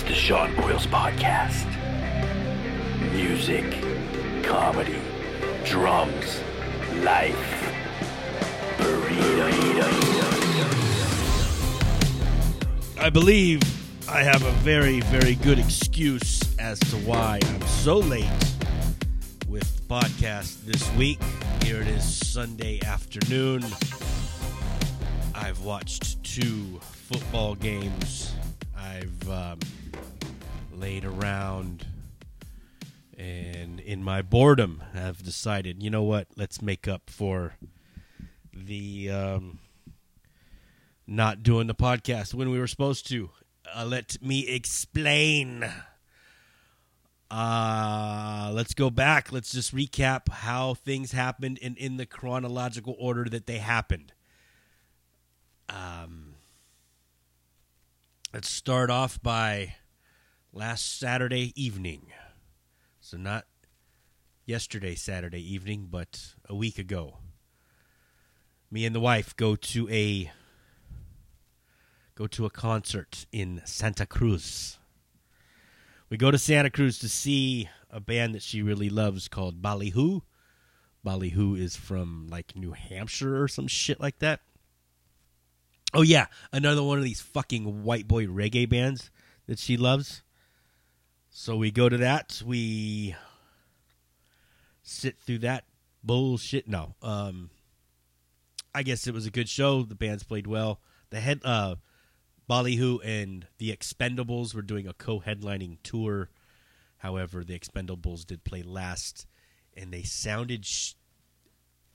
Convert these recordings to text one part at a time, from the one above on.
It's the Sean Boyles Podcast. Music, comedy, drums, life. I believe I have a very, very good excuse as to why I'm so late with the podcast this week. Here it is Sunday afternoon. I've watched two football games. I've um, laid around and in my boredom have decided, you know what, let's make up for the um, not doing the podcast when we were supposed to. Uh, let me explain. Uh, let's go back. Let's just recap how things happened and in the chronological order that they happened. Um, let's start off by last Saturday evening. So, not yesterday, Saturday evening, but a week ago. Me and the wife go to a go to a concert in Santa Cruz. We go to Santa Cruz to see a band that she really loves called Ballyhoo. Ballyhoo is from like New Hampshire or some shit like that. Oh yeah, another one of these fucking white boy reggae bands that she loves. So we go to that. We sit through that bullshit. No, um, I guess it was a good show. The bands played well. The head, uh, Ballyhoo and the Expendables were doing a co-headlining tour. However, the Expendables did play last, and they sounded sh-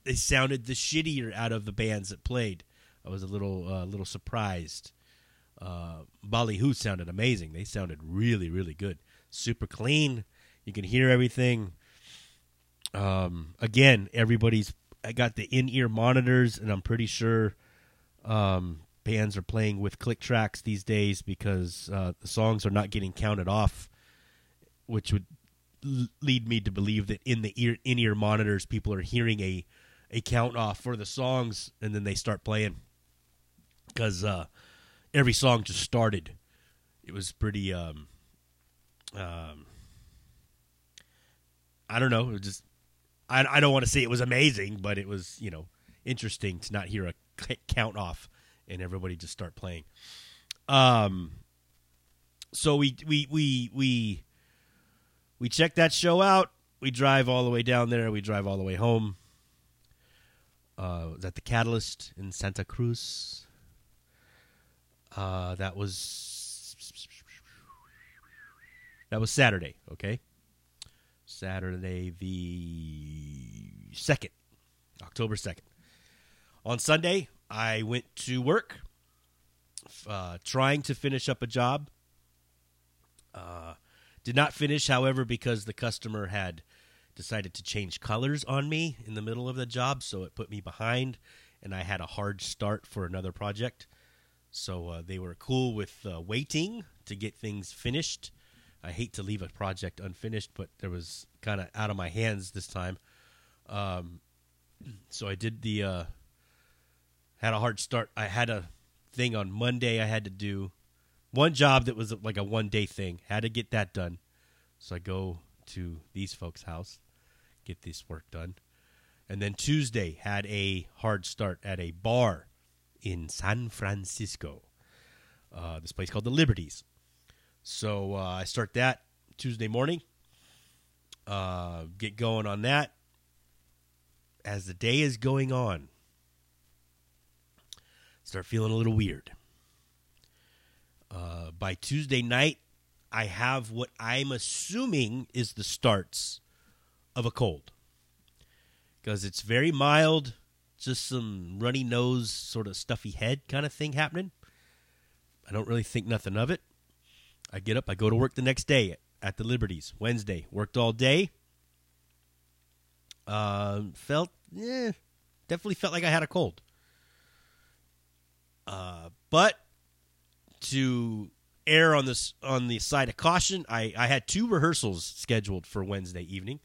they sounded the shittier out of the bands that played. I was a little uh, little surprised. Uh, Ballyhoo sounded amazing. They sounded really really good, super clean. You can hear everything. Um, again, everybody's I got the in ear monitors, and I'm pretty sure um, bands are playing with click tracks these days because uh, the songs are not getting counted off, which would l- lead me to believe that in the ear in ear monitors, people are hearing a a count off for the songs, and then they start playing because uh, every song just started. It was pretty. Um, um, I don't know. Just I, I don't want to say it was amazing, but it was you know interesting to not hear a count off and everybody just start playing. Um, so we we we we we check that show out. We drive all the way down there. We drive all the way home. Uh, was at the Catalyst in Santa Cruz. Uh, that was that was Saturday. Okay, Saturday the second, October second. On Sunday, I went to work, uh, trying to finish up a job. Uh, did not finish, however, because the customer had decided to change colors on me in the middle of the job, so it put me behind, and I had a hard start for another project. So uh, they were cool with uh, waiting to get things finished. I hate to leave a project unfinished, but there was kind of out of my hands this time. Um, so I did the uh, had a hard start. I had a thing on Monday I had to do. One job that was like a one day thing. Had to get that done. So I go to these folks' house, get this work done. And then Tuesday had a hard start at a bar in San Francisco. Uh, this place called the Liberties. So uh, I start that Tuesday morning. Uh, get going on that. As the day is going on, start feeling a little weird. Uh, by Tuesday night, I have what I'm assuming is the starts of a cold because it's very mild, just some runny nose, sort of stuffy head kind of thing happening. I don't really think nothing of it. I get up, I go to work the next day at the Liberties, Wednesday. Worked all day. Uh, felt, yeah, definitely felt like I had a cold. Uh, but to err on this on the side of caution, I, I had two rehearsals scheduled for Wednesday evening.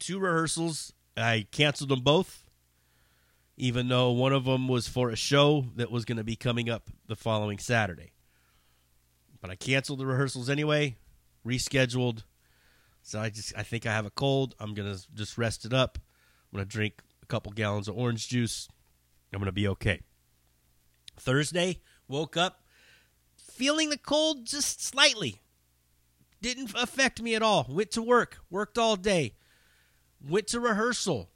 Two rehearsals. I canceled them both, even though one of them was for a show that was going to be coming up the following Saturday. But I canceled the rehearsals anyway, rescheduled. So I just I think I have a cold. I'm gonna just rest it up. I'm gonna drink a couple gallons of orange juice. I'm gonna be okay. Thursday, woke up feeling the cold just slightly. Didn't affect me at all. Went to work, worked all day, went to rehearsal,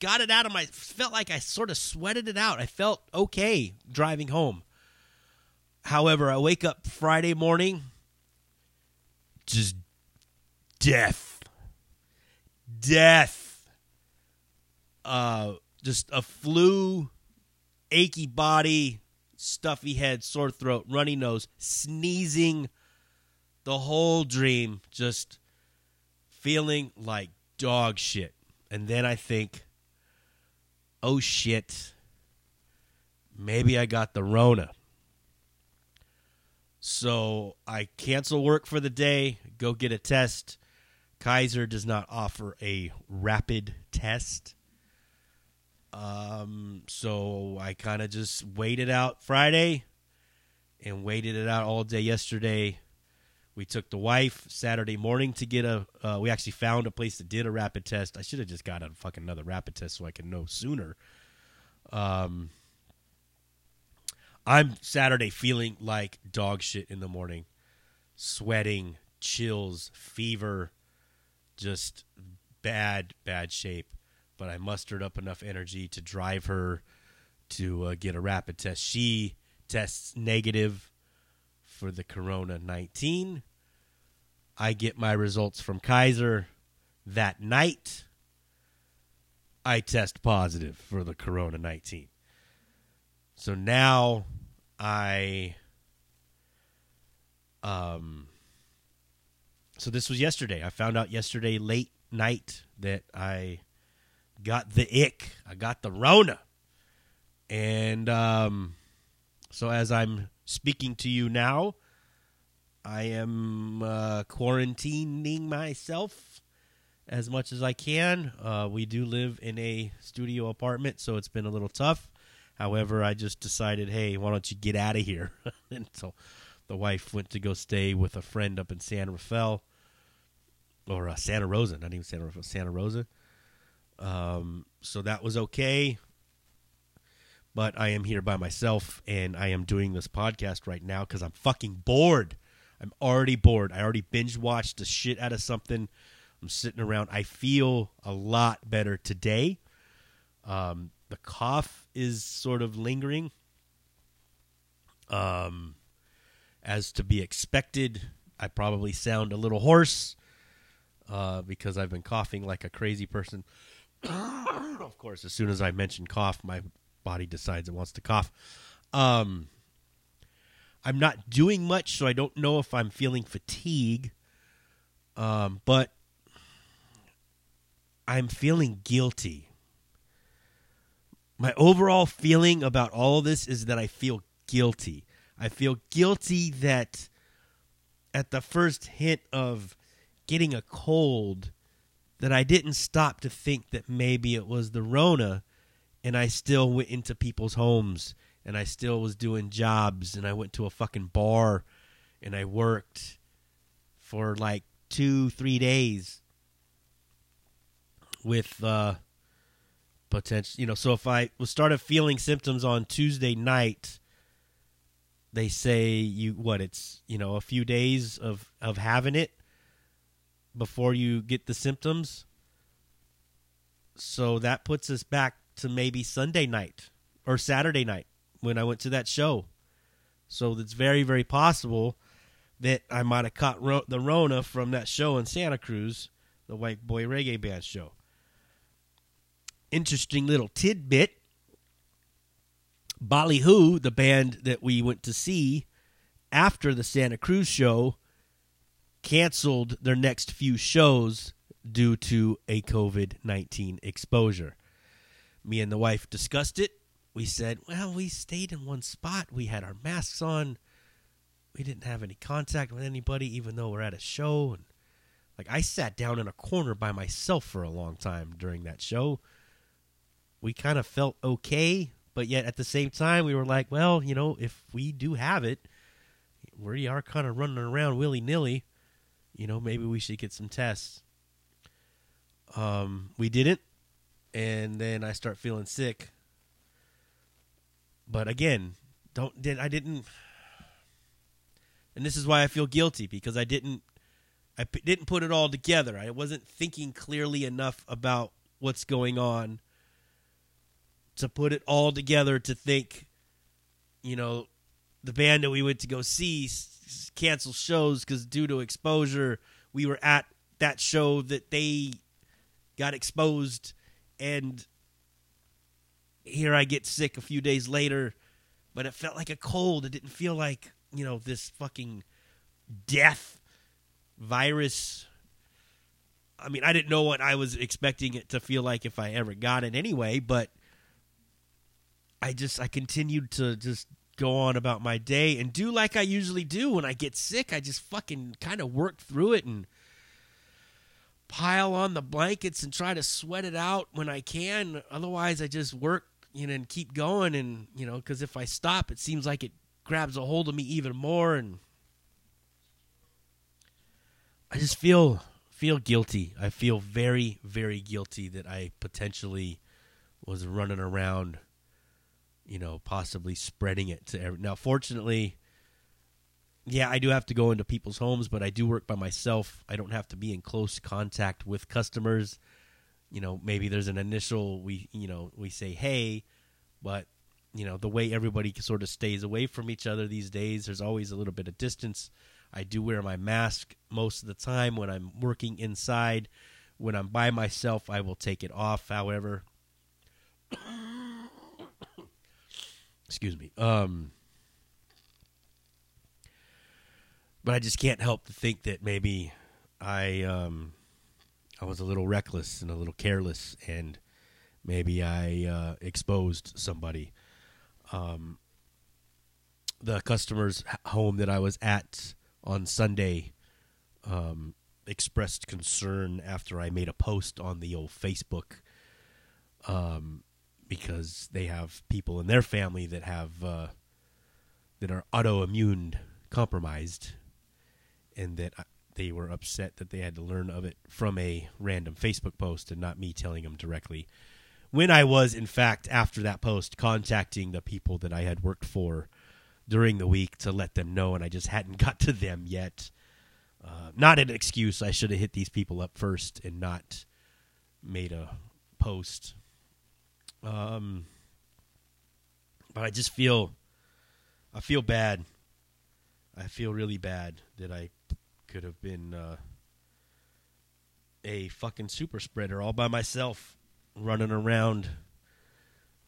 got it out of my. Felt like I sort of sweated it out. I felt okay driving home. However, I wake up Friday morning, just death, death. Uh, just a flu, achy body, stuffy head, sore throat, runny nose, sneezing, the whole dream, just feeling like dog shit. And then I think, oh shit, maybe I got the Rona. So I cancel work for the day, go get a test. Kaiser does not offer a rapid test. Um, so I kind of just waited out Friday and waited it out all day yesterday. We took the wife Saturday morning to get a. Uh, we actually found a place that did a rapid test. I should have just got a fucking another rapid test so I could know sooner. Um, I'm Saturday feeling like dog shit in the morning, sweating, chills, fever, just bad, bad shape. But I mustered up enough energy to drive her to uh, get a rapid test. She tests negative for the Corona 19. I get my results from Kaiser that night. I test positive for the Corona 19. So now I um so this was yesterday. I found out yesterday late night that I got the ick. I got the Rona. And um so as I'm speaking to you now, I am uh, quarantining myself as much as I can. Uh, we do live in a studio apartment, so it's been a little tough. However, I just decided, hey, why don't you get out of here? and so the wife went to go stay with a friend up in San Rafael or uh, Santa Rosa, not even Santa Rafael, Santa Rosa. Um, so that was okay. But I am here by myself and I am doing this podcast right now because I'm fucking bored. I'm already bored. I already binge watched the shit out of something. I'm sitting around. I feel a lot better today. Um, the cough is sort of lingering. Um, as to be expected, I probably sound a little hoarse uh, because I've been coughing like a crazy person. of course, as soon as I mention cough, my body decides it wants to cough. Um, I'm not doing much, so I don't know if I'm feeling fatigue. Um, but I'm feeling guilty. My overall feeling about all of this is that I feel guilty. I feel guilty that at the first hint of getting a cold that I didn't stop to think that maybe it was the Rona and I still went into people's homes and I still was doing jobs and I went to a fucking bar and I worked for like two, three days with uh potential you know, so if I was started feeling symptoms on Tuesday night, they say you what it's you know, a few days of, of having it before you get the symptoms. So that puts us back to maybe Sunday night or Saturday night when I went to that show. So it's very, very possible that I might have caught ro- the Rona from that show in Santa Cruz, the White Boy Reggae Band show. Interesting little tidbit. Ballyhoo, the band that we went to see after the Santa Cruz show, canceled their next few shows due to a COVID 19 exposure. Me and the wife discussed it. We said, well, we stayed in one spot. We had our masks on. We didn't have any contact with anybody, even though we're at a show. And like, I sat down in a corner by myself for a long time during that show. We kind of felt okay, but yet at the same time, we were like, well, you know, if we do have it, we are kind of running around willy nilly. You know, maybe we should get some tests. Um, we didn't, and then I start feeling sick. But again, don't did I didn't, and this is why I feel guilty because I didn't, I p- didn't put it all together. I wasn't thinking clearly enough about what's going on to put it all together to think, you know, the band that we went to go see cancel shows because due to exposure, we were at that show that they got exposed, and here I get sick a few days later, but it felt like a cold. It didn't feel like you know this fucking death virus. I mean, I didn't know what I was expecting it to feel like if I ever got it anyway, but I just I continued to just go on about my day and do like I usually do when I get sick. I just fucking kind of work through it and pile on the blankets and try to sweat it out when I can. Otherwise, I just work, you know, and keep going. And you know, because if I stop, it seems like it grabs a hold of me even more, and I just feel feel guilty. I feel very very guilty that I potentially was running around, you know, possibly spreading it to every. Now, fortunately. Yeah, I do have to go into people's homes, but I do work by myself. I don't have to be in close contact with customers. You know, maybe there's an initial we you know, we say hey, but you know, the way everybody sort of stays away from each other these days, there's always a little bit of distance. I do wear my mask most of the time when I'm working inside. When I'm by myself, I will take it off, however. Excuse me. Um but I just can't help to think that maybe I um, I was a little reckless and a little careless, and maybe I uh, exposed somebody. Um, the customer's home that I was at on Sunday um, expressed concern after I made a post on the old Facebook um, because they have people in their family that have uh, that are autoimmune compromised and that they were upset that they had to learn of it from a random Facebook post and not me telling them directly. When I was, in fact, after that post, contacting the people that I had worked for during the week to let them know, and I just hadn't got to them yet. Uh, not an excuse. I should have hit these people up first and not made a post. Um, but I just feel, I feel bad. I feel really bad that I could have been uh, a fucking super spreader all by myself, running around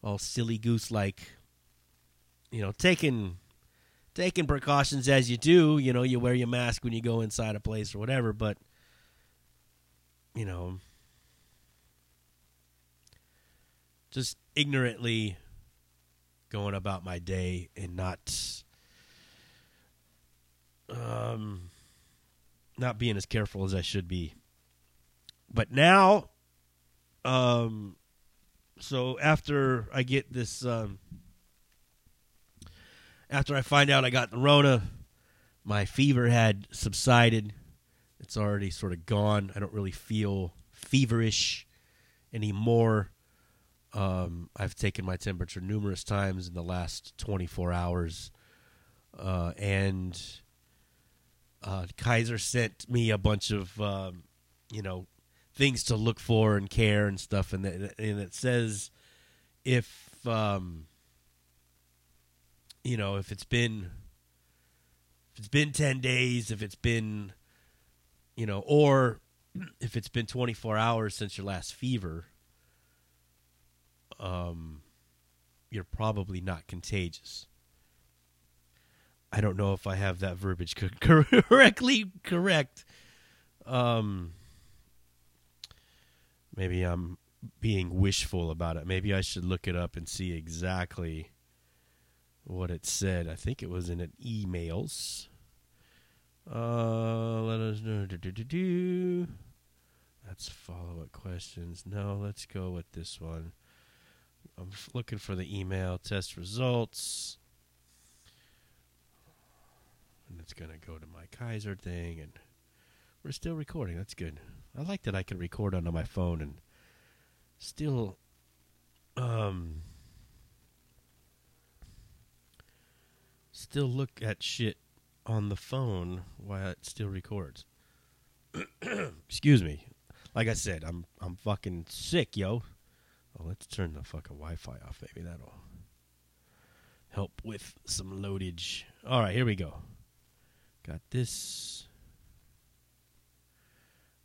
all silly goose like. You know, taking taking precautions as you do. You know, you wear your mask when you go inside a place or whatever, but you know, just ignorantly going about my day and not um not being as careful as I should be. But now um so after I get this um after I find out I got the Rona, my fever had subsided. It's already sort of gone. I don't really feel feverish anymore. Um, I've taken my temperature numerous times in the last 24 hours. Uh, and uh, Kaiser sent me a bunch of, um, you know, things to look for and care and stuff. And, that, and it says if, um, you know, if it's been if it's been 10 days, if it's been you know, or if it's been 24 hours since your last fever, um you're probably not contagious. I don't know if I have that verbiage co- correctly correct. Um maybe I'm being wishful about it. Maybe I should look it up and see exactly what it said. I think it was in an emails. Uh, let us know. That's follow up questions. No, let's go with this one. I'm looking for the email test results. And it's going to go to my Kaiser thing, and we're still recording. That's good. I like that I can record onto my phone and still, um, still look at shit on the phone while it still records. Excuse me. Like I said, I'm I'm fucking sick, yo. Oh, let's turn the fucking Wi-Fi off. Maybe that'll help with some loadage. All right, here we go. Got this.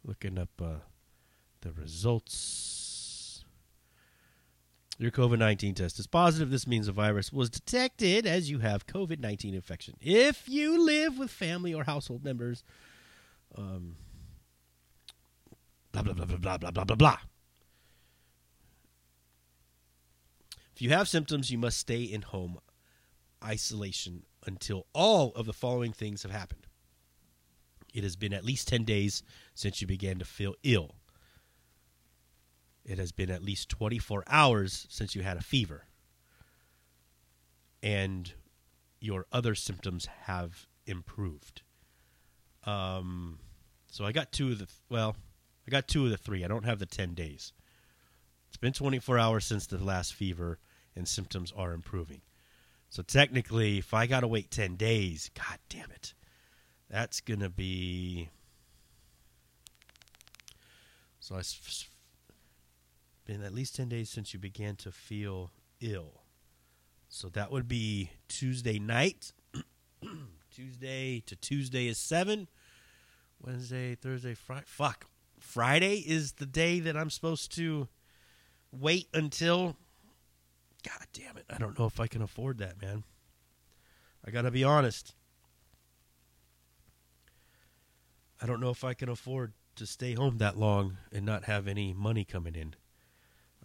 Looking up uh, the results. Your COVID 19 test is positive. This means the virus was detected as you have COVID 19 infection. If you live with family or household members, um, blah, blah, blah, blah, blah, blah, blah, blah, blah. If you have symptoms, you must stay in home isolation until all of the following things have happened. It has been at least 10 days since you began to feel ill. It has been at least 24 hours since you had a fever. And your other symptoms have improved. Um, so I got two of the, well, I got two of the three. I don't have the 10 days. It's been 24 hours since the last fever, and symptoms are improving. So technically, if I got to wait 10 days, god damn it, that's going to be. So it's been at least 10 days since you began to feel ill. So that would be Tuesday night. Tuesday to Tuesday is 7. Wednesday, Thursday, Friday. Fuck. Friday is the day that I'm supposed to wait until God damn it. I don't know if I can afford that, man. I got to be honest. I don't know if I can afford to stay home that long and not have any money coming in.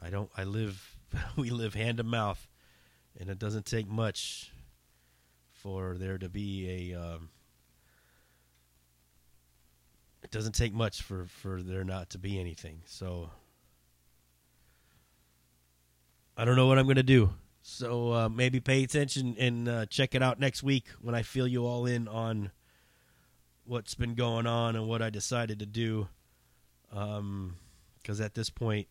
I don't I live we live hand to mouth and it doesn't take much for there to be a um, it doesn't take much for for there not to be anything. So I don't know what I'm going to do. So uh, maybe pay attention and uh, check it out next week when I fill you all in on what's been going on and what I decided to do. Because um, at this point,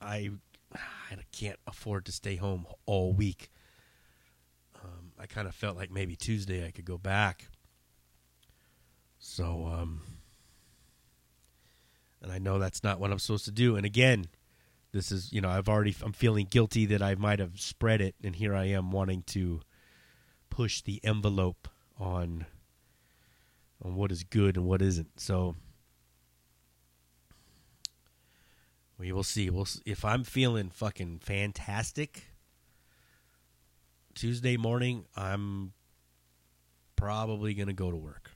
I I can't afford to stay home all week. Um, I kind of felt like maybe Tuesday I could go back. So, um, and I know that's not what I'm supposed to do. And again, this is you know I've already I'm feeling guilty that I might have spread it, and here I am wanting to push the envelope on on what is good and what isn't. So we will see. We'll see. if I'm feeling fucking fantastic Tuesday morning. I'm probably gonna go to work.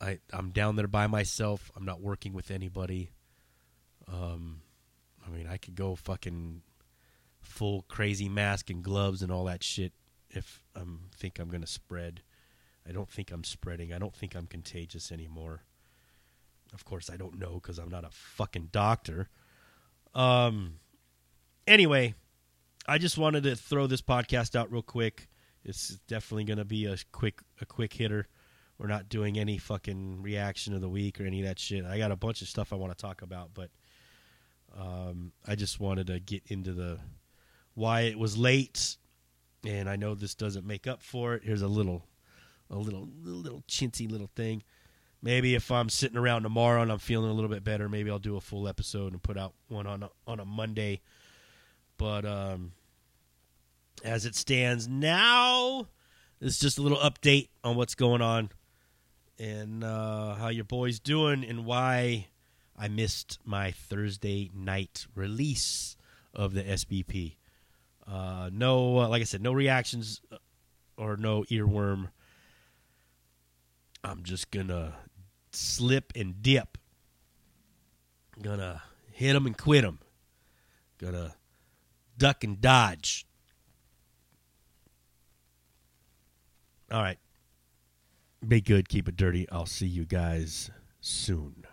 I I'm down there by myself. I'm not working with anybody. Um, I mean, I could go fucking full crazy mask and gloves and all that shit if I am think I'm going to spread. I don't think I'm spreading. I don't think I'm contagious anymore. Of course, I don't know because I'm not a fucking doctor. Um. Anyway, I just wanted to throw this podcast out real quick. It's definitely going to be a quick a quick hitter. We're not doing any fucking reaction of the week or any of that shit. I got a bunch of stuff I want to talk about, but um, I just wanted to get into the why it was late, and I know this doesn't make up for it. Here's a little, a little, little chintzy little thing. Maybe if I'm sitting around tomorrow and I'm feeling a little bit better, maybe I'll do a full episode and put out one on a, on a Monday. But um, as it stands now, it's just a little update on what's going on and uh, how your boy's doing and why I missed my Thursday night release of the SBP. Uh, no, uh, like I said, no reactions uh, or no earworm. I'm just gonna slip and dip. Gonna hit them and quit them. Gonna duck and dodge. All right. Be good. Keep it dirty. I'll see you guys soon.